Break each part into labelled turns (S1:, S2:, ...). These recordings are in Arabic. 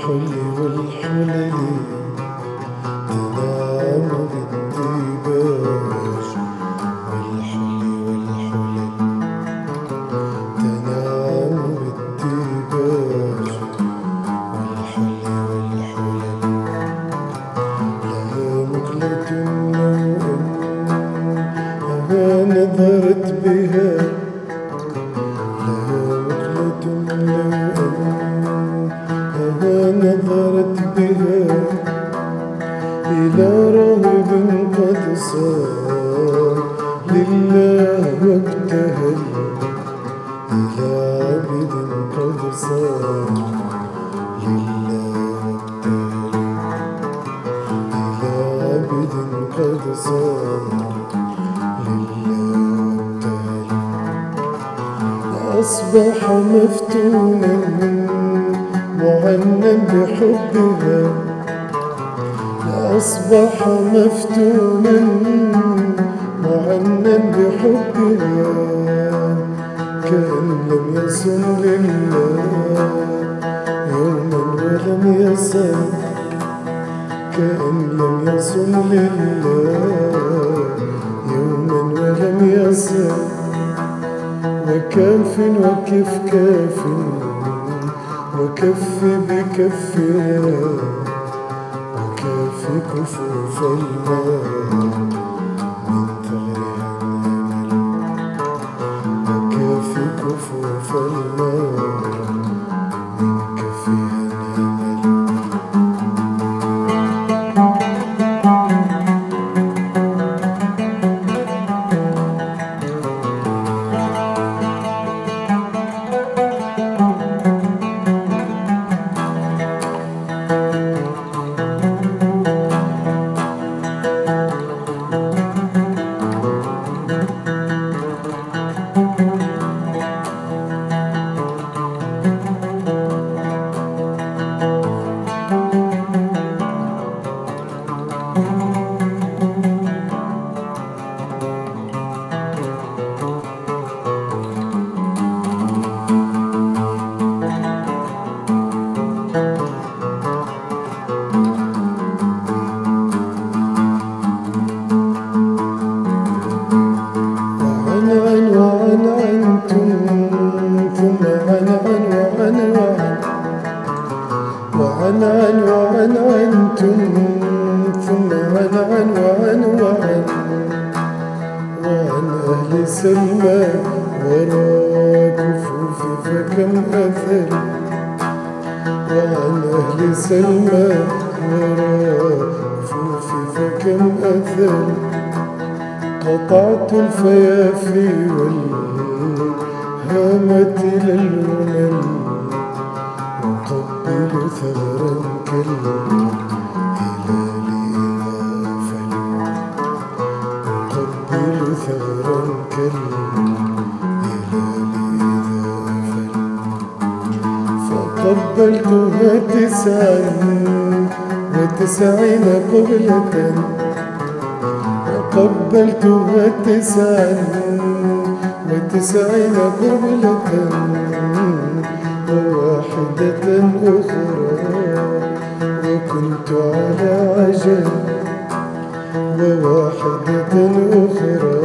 S1: الحلو الحلو إلى عبد قد صار لله إلى عبد قد صار لله أصبح مفتونا معنى بحبها أصبح مفتونا معنى بحبها كأن لم يصم لله. يوما ولم يصم كأن لم يصم لله. يوما ولم يصم وكاف وكف كاف وكف بكفها وكاف كفوف الماء كفوف الماء وعن عن وعن عنتم ثم عن عن وعن وعن وعن أهل سلمى وراء كفوف فكم أثر وعن أهل سلمى وراء كفوف فكم أثر قطعت الفيافي والهامة للمنن. ثغرا كالهلال إذا فل أقبل ثغرا كالهلال إذا فل فقبلتها تسعا وتسعين قبلة وقبلتها تسعا وتسعين قبلة أخرى وكنت على عجل وواحدة أخرى.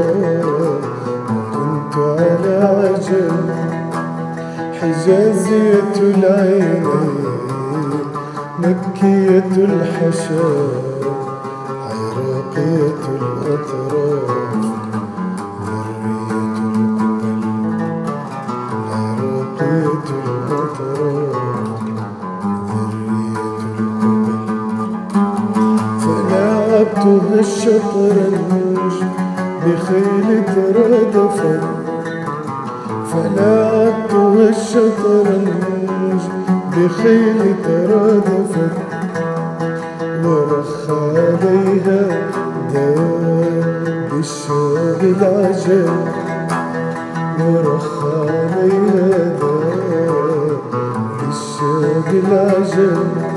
S1: وكنت على عجل حجازية العينين مكية الحشا عراقية الأطراف فلاعبتها الشطرنج بخيل ترادفت فلاعبتها الشطرنج بخيل ترادفت ورخ عليها داء بالشاب العجل. ورخ عليها داء بالشاب العجل.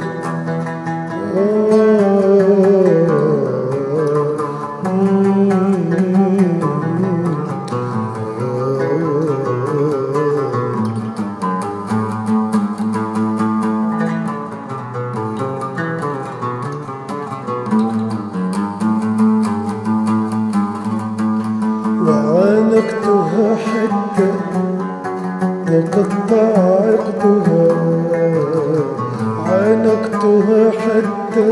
S1: عقدها عانقتها حتى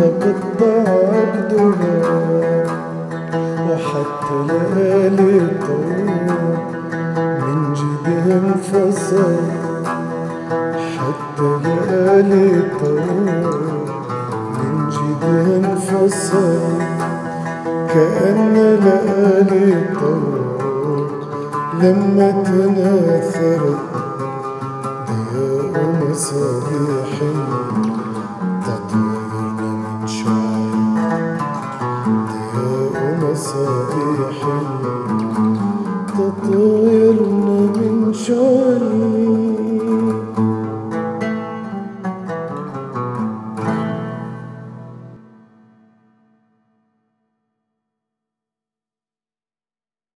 S1: تقطع عقدها حتى ليالي من جدها انفصل. حتى ليالي من جدها انفصل كأن ليالي لما تناثرت ضياء مصابيح تطيرنا من شعاع ضياء مصابيح تطيرنا من شعاع